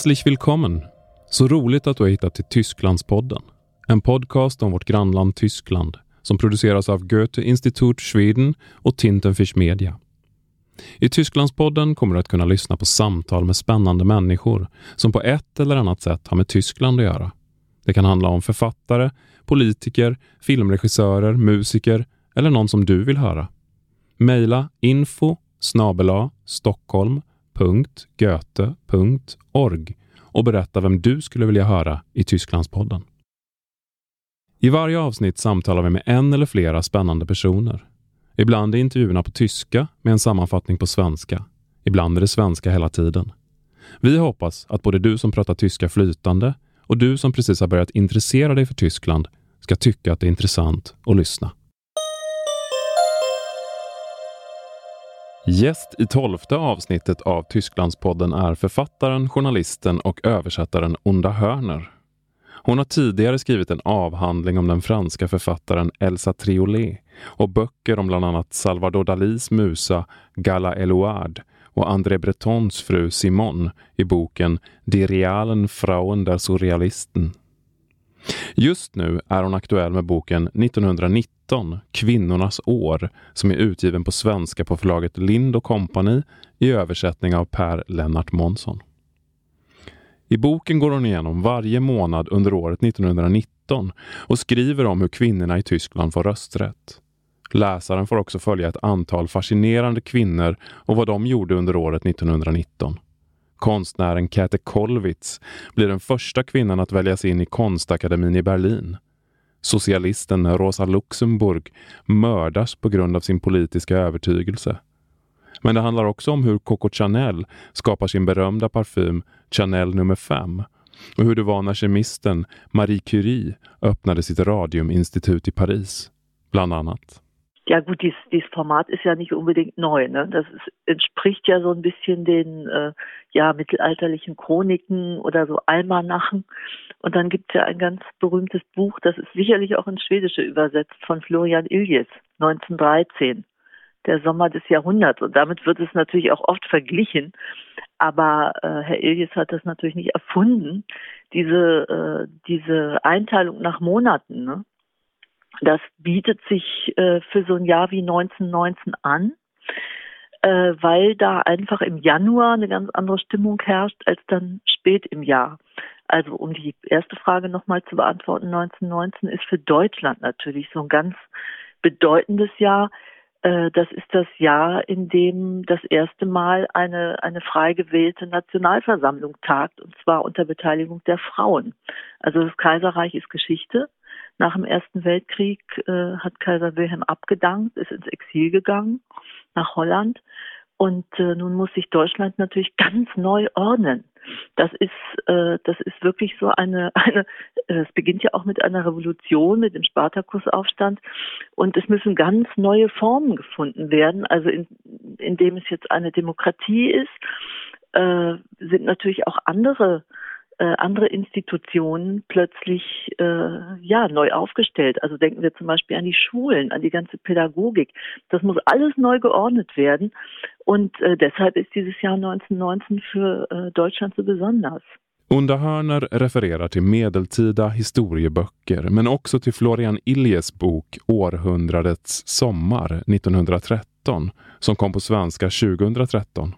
Herzlich willkommen! Så roligt att du har hittat till Tysklandspodden. En podcast om vårt grannland Tyskland som produceras av Goethe Institut Schweden och Tintenfisch Media. I Tysklandspodden kommer du att kunna lyssna på samtal med spännande människor som på ett eller annat sätt har med Tyskland att göra. Det kan handla om författare, politiker, filmregissörer, musiker eller någon som du vill höra. Mejla info snabela www.goethe.org och berätta vem du skulle vilja höra i Tysklandspodden. I varje avsnitt samtalar vi med en eller flera spännande personer. Ibland är intervjuerna på tyska med en sammanfattning på svenska. Ibland är det svenska hela tiden. Vi hoppas att både du som pratar tyska flytande och du som precis har börjat intressera dig för Tyskland ska tycka att det är intressant att lyssna. Gäst i tolfte avsnittet av Tysklandspodden är författaren, journalisten och översättaren Onda Hörner. Hon har tidigare skrivit en avhandling om den franska författaren Elsa Triolet och böcker om bland annat Salvador Dalis musa Gala Eloard och André Bretons fru Simone i boken Die realen Frauen der Surrealisten. Just nu är hon aktuell med boken 1919, Kvinnornas år, som är utgiven på svenska på förlaget Lind Company i översättning av Per Lennart Månsson. I boken går hon igenom varje månad under året 1919 och skriver om hur kvinnorna i Tyskland får rösträtt. Läsaren får också följa ett antal fascinerande kvinnor och vad de gjorde under året 1919. Konstnären Käthe Kollwitz blir den första kvinnan att väljas in i konstakademin i Berlin. Socialisten Rosa Luxemburg mördas på grund av sin politiska övertygelse. Men det handlar också om hur Coco Chanel skapar sin berömda parfym Chanel nummer 5 och hur det var när kemisten Marie Curie öppnade sitt radiuminstitut i Paris, bland annat. Ja gut, dieses, dieses Format ist ja nicht unbedingt neu. Ne? Das ist, entspricht ja so ein bisschen den äh, ja, mittelalterlichen Chroniken oder so Almanachen. Und dann gibt es ja ein ganz berühmtes Buch, das ist sicherlich auch ins Schwedische übersetzt, von Florian Iljes, 1913 der Sommer des Jahrhunderts. Und damit wird es natürlich auch oft verglichen. Aber äh, Herr Iljes hat das natürlich nicht erfunden, diese, äh, diese Einteilung nach Monaten. Ne? Das bietet sich äh, für so ein Jahr wie 1919 an, äh, weil da einfach im Januar eine ganz andere Stimmung herrscht als dann spät im Jahr. Also um die erste Frage nochmal zu beantworten, 1919 ist für Deutschland natürlich so ein ganz bedeutendes Jahr, äh, das ist das Jahr, in dem das erste Mal eine, eine frei gewählte Nationalversammlung tagt, und zwar unter Beteiligung der Frauen. Also das Kaiserreich ist Geschichte. Nach dem Ersten Weltkrieg äh, hat Kaiser Wilhelm abgedankt, ist ins Exil gegangen nach Holland. Und äh, nun muss sich Deutschland natürlich ganz neu ordnen. Das ist, äh, das ist wirklich so eine, eine, äh, es beginnt ja auch mit einer Revolution, mit dem Spartakusaufstand. Und es müssen ganz neue Formen gefunden werden. Also in, indem es jetzt eine Demokratie ist, äh, sind natürlich auch andere äh, andere Institutionen plötzlich äh, ja neu aufgestellt. Also denken wir zum Beispiel an die Schulen, an die ganze Pädagogik. Das muss alles neu geordnet werden. Und äh, deshalb ist dieses Jahr 1919 für äh, Deutschland so besonders. Unda Hörner refererar till medeltida historieböcker men också till Florian Iljes bok Århundradets sommar 1913 som kom på svenska 2013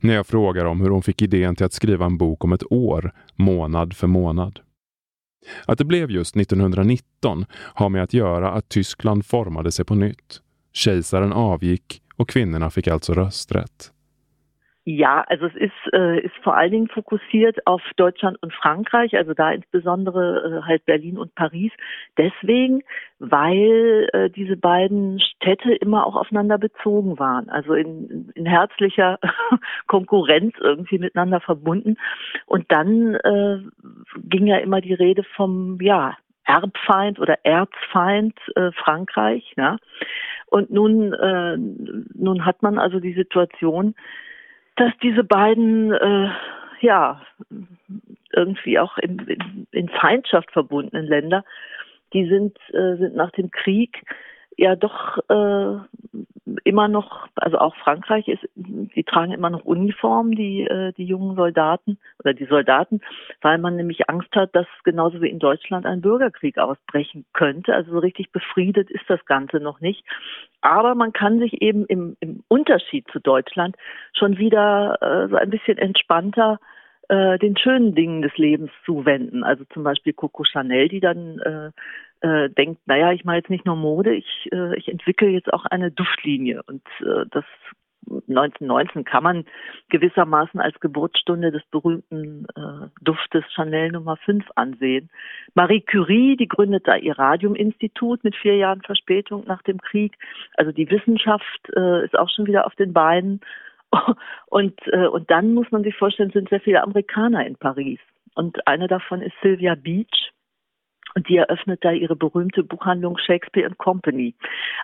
när jag frågar om hur hon fick idén till att skriva en bok om ett år, månad för månad. Att det blev just 1919 har med att göra att Tyskland formade sig på nytt. Kejsaren avgick och kvinnorna fick alltså rösträtt. Ja, also es ist, äh, ist vor allen Dingen fokussiert auf Deutschland und Frankreich, also da insbesondere äh, halt Berlin und Paris. Deswegen, weil äh, diese beiden Städte immer auch aufeinander bezogen waren, also in, in herzlicher Konkurrenz irgendwie miteinander verbunden. Und dann äh, ging ja immer die Rede vom, ja, Erbfeind oder Erzfeind äh, Frankreich. Ja? Und nun, äh, nun hat man also die Situation, dass diese beiden äh, ja irgendwie auch in, in, in, Feindschaft verbundenen Länder, die sind, äh, sind nach dem Krieg ja doch äh, immer noch, also auch Frankreich ist, die tragen immer noch Uniformen, die, äh, die jungen Soldaten oder die Soldaten, weil man nämlich Angst hat, dass genauso wie in Deutschland ein Bürgerkrieg ausbrechen könnte. Also so richtig befriedet ist das Ganze noch nicht. Aber man kann sich eben im, im Unterschied zu Deutschland schon wieder äh, so ein bisschen entspannter äh, den schönen Dingen des Lebens zuwenden. Also zum Beispiel Coco Chanel, die dann äh, äh, denkt, naja, ich mache jetzt nicht nur Mode, ich, äh, ich entwickle jetzt auch eine Duftlinie. Und äh, das 1919 kann man gewissermaßen als Geburtsstunde des berühmten äh, Duftes Chanel Nummer 5 ansehen. Marie Curie, die gründet da ihr Radiuminstitut mit vier Jahren Verspätung nach dem Krieg. Also die Wissenschaft äh, ist auch schon wieder auf den Beinen. Und, äh, und dann muss man sich vorstellen, sind sehr viele Amerikaner in Paris. Und eine davon ist Sylvia Beach, und die eröffnet da ihre berühmte Buchhandlung Shakespeare Company.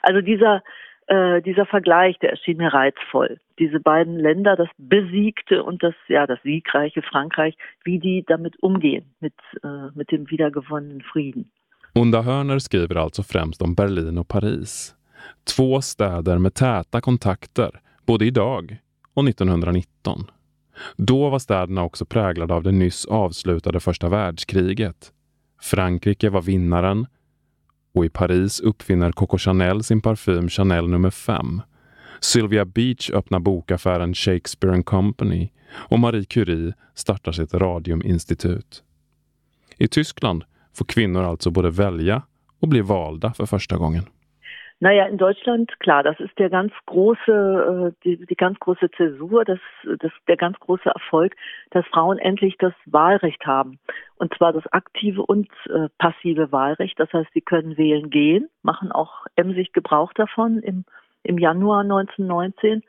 Also dieser, äh, dieser Vergleich, der erschien mir reizvoll. Diese beiden Länder, das besiegte und das, ja, das siegreiche Frankreich, wie die damit umgehen, mit, äh, mit dem wiedergewonnenen Frieden. Unda Hörner skriver alltså främst om Berlin och Paris. Två städer med täta kontakter, både idag och 1919. Då var städerna också präglade av det nyss avslutade första världskriget Frankrike var vinnaren och i Paris uppfinner Coco Chanel sin parfym Chanel nummer 5. Sylvia Beach öppnar bokaffären Shakespeare Company och Marie Curie startar sitt radiuminstitut. I Tyskland får kvinnor alltså både välja och bli valda för första gången. Naja, in Deutschland, klar, das ist der ganz große, äh, die, die ganz große Zäsur, das, das, der ganz große Erfolg, dass Frauen endlich das Wahlrecht haben. Und zwar das aktive und äh, passive Wahlrecht. Das heißt, sie können wählen gehen, machen auch emsig Gebrauch davon im, im Januar 1919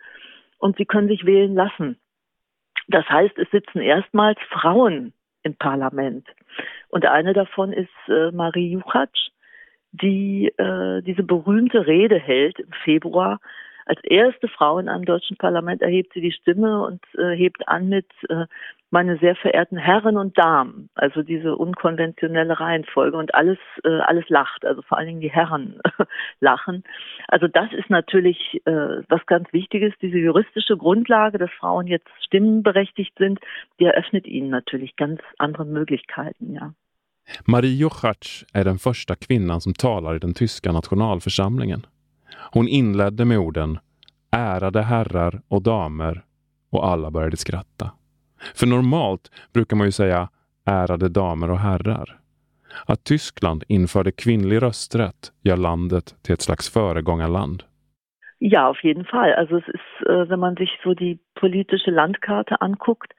und sie können sich wählen lassen. Das heißt, es sitzen erstmals Frauen im Parlament. Und eine davon ist äh, Marie Juchatsch die äh, diese berühmte Rede hält im Februar. Als erste Frau in einem deutschen Parlament erhebt sie die Stimme und äh, hebt an mit äh, meine sehr verehrten Herren und Damen, also diese unkonventionelle Reihenfolge und alles, äh, alles lacht, also vor allen Dingen die Herren lachen. Also das ist natürlich äh, was ganz Wichtiges, diese juristische Grundlage, dass Frauen jetzt stimmenberechtigt sind, die eröffnet ihnen natürlich ganz andere Möglichkeiten, ja. Marie Jochatsch är den första kvinnan som talar i den tyska nationalförsamlingen. Hon inledde med orden ”ärade herrar och damer” och alla började skratta. För normalt brukar man ju säga ”ärade damer och herrar”. Att Tyskland införde kvinnlig rösträtt gör landet till ett slags föregångarland. Ja, auf jeden Fall. Also es ist, äh, wenn man sich so die politische Landkarte anguckt,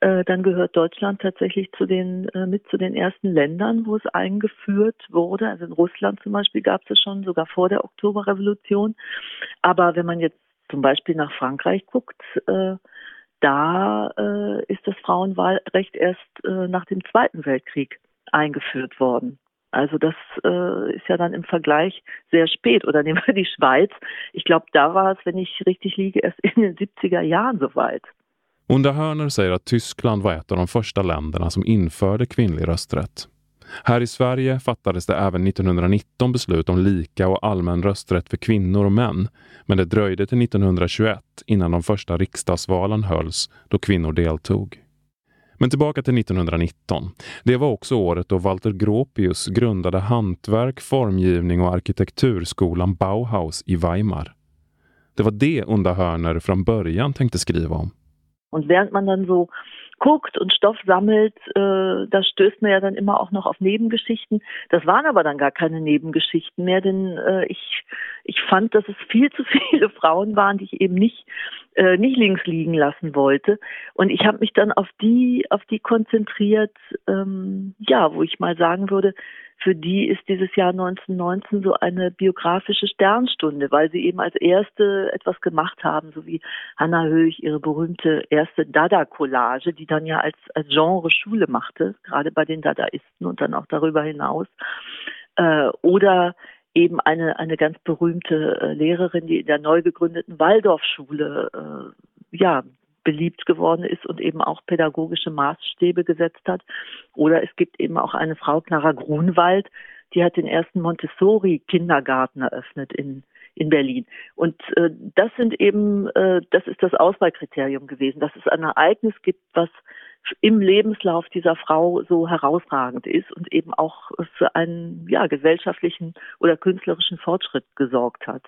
Äh, dann gehört Deutschland tatsächlich zu den, äh, mit zu den ersten Ländern, wo es eingeführt wurde. Also in Russland zum Beispiel gab es es schon, sogar vor der Oktoberrevolution. Aber wenn man jetzt zum Beispiel nach Frankreich guckt, äh, da äh, ist das Frauenwahlrecht erst äh, nach dem Zweiten Weltkrieg eingeführt worden. Also das äh, ist ja dann im Vergleich sehr spät. Oder nehmen wir die Schweiz. Ich glaube, da war es, wenn ich richtig liege, erst in den 70er Jahren soweit. Onda Hörner säger att Tyskland var ett av de första länderna som införde kvinnlig rösträtt. Här i Sverige fattades det även 1919 beslut om lika och allmän rösträtt för kvinnor och män, men det dröjde till 1921 innan de första riksdagsvalen hölls då kvinnor deltog. Men tillbaka till 1919. Det var också året då Walter Gropius grundade hantverk, formgivning och arkitekturskolan Bauhaus i Weimar. Det var det Onda Hörner från början tänkte skriva om. Und während man dann so guckt und Stoff sammelt, äh, da stößt man ja dann immer auch noch auf Nebengeschichten. Das waren aber dann gar keine Nebengeschichten mehr, denn äh, ich, ich fand, dass es viel zu viele Frauen waren, die ich eben nicht, äh, nicht links liegen lassen wollte. Und ich habe mich dann auf die, auf die konzentriert, ähm, ja, wo ich mal sagen würde, für die ist dieses Jahr 1919 so eine biografische Sternstunde, weil sie eben als erste etwas gemacht haben, so wie Hannah Höch ihre berühmte erste Dada-Collage, die dann ja als, als Genre Schule machte, gerade bei den Dadaisten und dann auch darüber hinaus. Äh, oder eben eine, eine ganz berühmte äh, Lehrerin, die in der neu gegründeten Waldorfschule äh, ja, beliebt geworden ist und eben auch pädagogische Maßstäbe gesetzt hat. Oder es gibt eben auch eine Frau, Clara Grunwald, die hat den ersten Montessori-Kindergarten eröffnet in, in Berlin. Und äh, das sind eben, äh, das ist das Auswahlkriterium gewesen, dass es ein Ereignis gibt, was im Lebenslauf dieser Frau so herausragend ist und eben auch für einen ja, gesellschaftlichen oder künstlerischen Fortschritt gesorgt hat.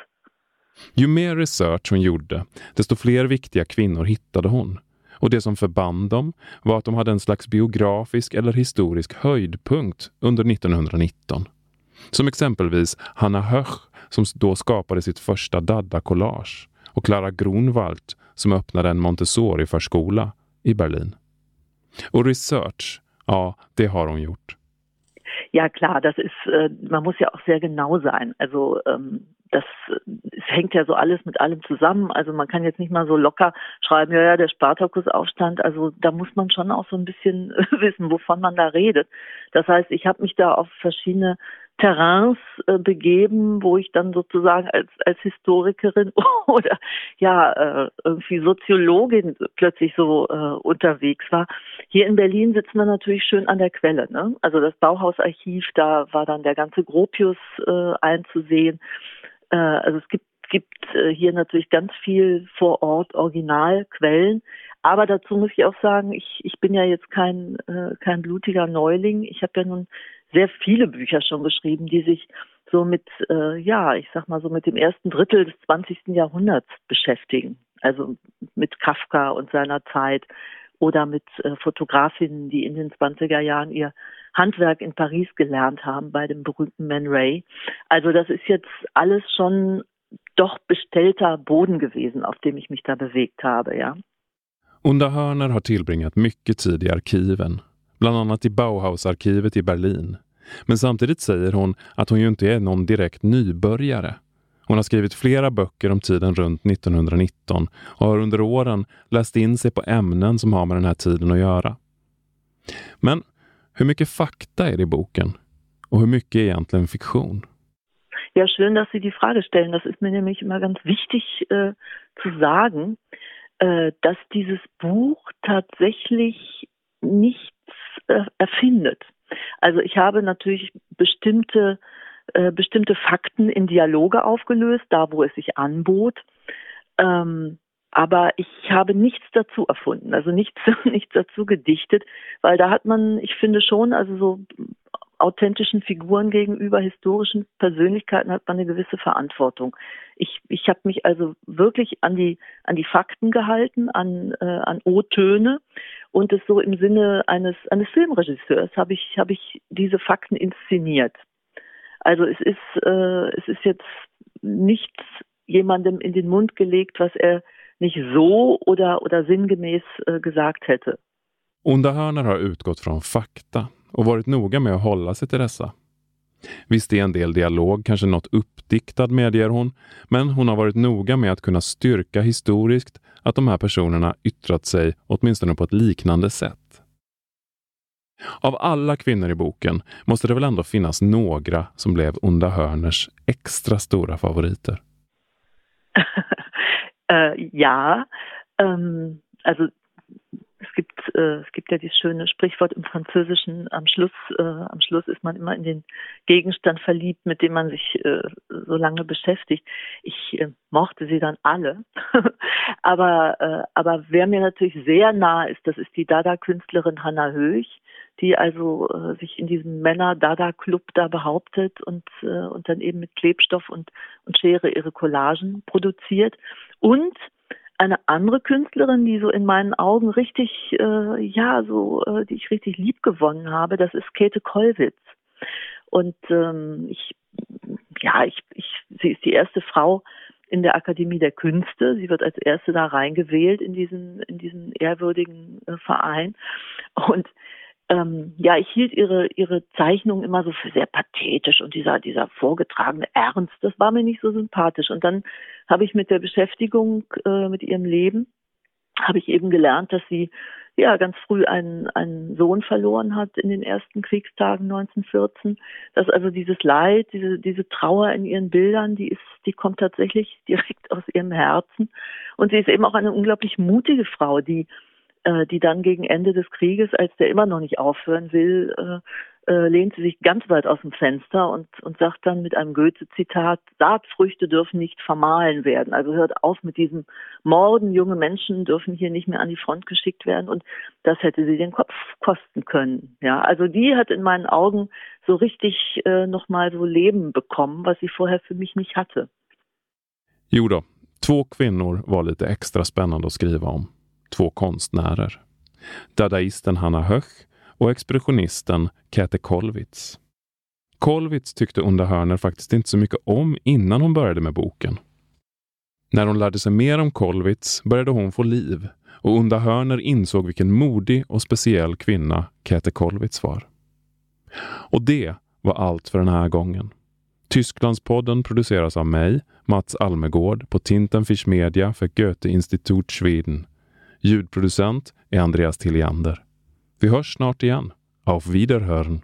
Ju mer research hon gjorde, desto fler viktiga kvinnor hittade hon. Och det som förband dem var att de hade en slags biografisk eller historisk höjdpunkt under 1919. Som exempelvis Hanna Höch som då skapade sitt första Dada-collage och Clara Grunwald som öppnade en Montessori-förskola i Berlin. Och research, ja, det har hon gjort. Ja klar, das ist, äh, man muss ja auch sehr genau sein. Also ähm, das es hängt ja so alles mit allem zusammen. Also man kann jetzt nicht mal so locker schreiben, ja, ja, der Spartakusaufstand. Also da muss man schon auch so ein bisschen wissen, wovon man da redet. Das heißt, ich habe mich da auf verschiedene Terrains äh, begeben, wo ich dann sozusagen als, als Historikerin oder ja äh, irgendwie Soziologin plötzlich so äh, unterwegs war. Hier in Berlin sitzen wir natürlich schön an der Quelle. Ne? Also das Bauhausarchiv, da war dann der ganze Gropius äh, einzusehen. Äh, also es gibt gibt äh, hier natürlich ganz viel vor Ort Originalquellen. Aber dazu muss ich auch sagen, ich, ich bin ja jetzt kein, äh, kein blutiger Neuling. Ich habe ja nun sehr viele Bücher schon geschrieben, die sich so mit, äh, ja, ich sag mal so mit dem ersten Drittel des 20. Jahrhunderts beschäftigen. Also mit Kafka und seiner Zeit oder mit äh, Fotografinnen, die in den 20er Jahren ihr Handwerk in Paris gelernt haben bei dem berühmten Man Ray. Also das ist jetzt alles schon doch bestellter Boden gewesen, auf dem ich mich da bewegt habe, ja. Unda Hörner har tillbringat mycket tid i arkiven bland annat i Bauhausarkivet i Berlin. Men samtidigt säger hon att hon ju inte är någon direkt nybörjare. Hon har skrivit flera böcker om tiden runt 1919 och har under åren läst in sig på ämnen som har med den här tiden att göra. Men hur mycket fakta är det i boken? Och hur mycket är egentligen fiktion? Ja, schön, dass Sie die Frage stellen. Das ist mir nämlich immer ganz wichtig äh, zu sagen, äh, dass dieses Buch tatsächlich nicht erfindet. Also ich habe natürlich bestimmte, äh, bestimmte Fakten in Dialoge aufgelöst, da wo es sich anbot. Ähm, aber ich habe nichts dazu erfunden, also nichts, nichts dazu gedichtet, weil da hat man, ich finde schon, also so authentischen Figuren gegenüber, historischen Persönlichkeiten hat man eine gewisse Verantwortung. Ich, ich habe mich also wirklich an die, an die Fakten gehalten, an, äh, an O-Töne und es so im Sinne eines, eines Filmregisseurs habe ich, habe ich diese Fakten inszeniert. Also es ist, äh, es ist jetzt nichts jemandem in den Mund gelegt, was er nicht so oder, oder sinngemäß äh, gesagt hätte. Onda Hörner har utgått från fakta och varit noga med att hålla sig till dessa. Visst är en del dialog kanske något uppdiktad medger hon, men hon har varit noga med att kunna styrka historiskt att de här personerna yttrat sig åtminstone på ett liknande sätt. Av alla kvinnor i boken måste det väl ändå finnas några som blev Onda Hörners extra stora favoriter? uh, ja, um, alltså gibt, äh, es gibt ja dieses schöne Sprichwort im Französischen, am Schluss, äh, am Schluss ist man immer in den Gegenstand verliebt, mit dem man sich äh, so lange beschäftigt. Ich äh, mochte sie dann alle. aber, äh, aber wer mir natürlich sehr nah ist, das ist die Dada-Künstlerin Hanna Höch, die also äh, sich in diesem Männer-Dada-Club da behauptet und, äh, und dann eben mit Klebstoff und, und Schere ihre Collagen produziert. Und eine andere Künstlerin, die so in meinen Augen richtig, äh, ja, so, äh, die ich richtig lieb gewonnen habe, das ist Käthe Kollwitz. Und ähm, ich, ja, ich, ich, sie ist die erste Frau in der Akademie der Künste. Sie wird als erste da reingewählt in diesen, in diesen ehrwürdigen äh, Verein. Und ähm, ja, ich hielt ihre, ihre Zeichnung immer so für sehr pathetisch und dieser, dieser vorgetragene Ernst, das war mir nicht so sympathisch. Und dann habe ich mit der Beschäftigung äh, mit ihrem Leben, habe ich eben gelernt, dass sie ja ganz früh einen, einen Sohn verloren hat in den ersten Kriegstagen 1914. Dass also dieses Leid, diese, diese Trauer in ihren Bildern, die ist, die kommt tatsächlich direkt aus ihrem Herzen. Und sie ist eben auch eine unglaublich mutige Frau, die äh, die dann gegen Ende des Krieges, als der immer noch nicht aufhören will, äh, äh, lehnt sie sich ganz weit aus dem Fenster und, und sagt dann mit einem Goethe-Zitat, Saatfrüchte dürfen nicht vermahlen werden. Also hört auf mit diesem Morden, junge Menschen dürfen hier nicht mehr an die Front geschickt werden und das hätte sie den Kopf kosten können. Ja, also die hat in meinen Augen so richtig äh, nochmal so Leben bekommen, was sie vorher für mich nicht hatte. Jo då, två kvinnor var lite extra spännande att skriva om. Två konstnärer. Dadaisten Hanna Höch och expressionisten Käthe Kollwitz. Kollwitz tyckte Onda Hörner faktiskt inte så mycket om innan hon började med boken. När hon lärde sig mer om Kollwitz började hon få liv och Onda Hörner insåg vilken modig och speciell kvinna Käthe Kollwitz var. Och det var allt för den här gången. Tysklandspodden produceras av mig, Mats Almegård, på Tintenfisch Media för Goethe-Institut Schweden. Ljudproducent är Andreas Tilliander. Vi hörs snart igen. Auf Wiederhören!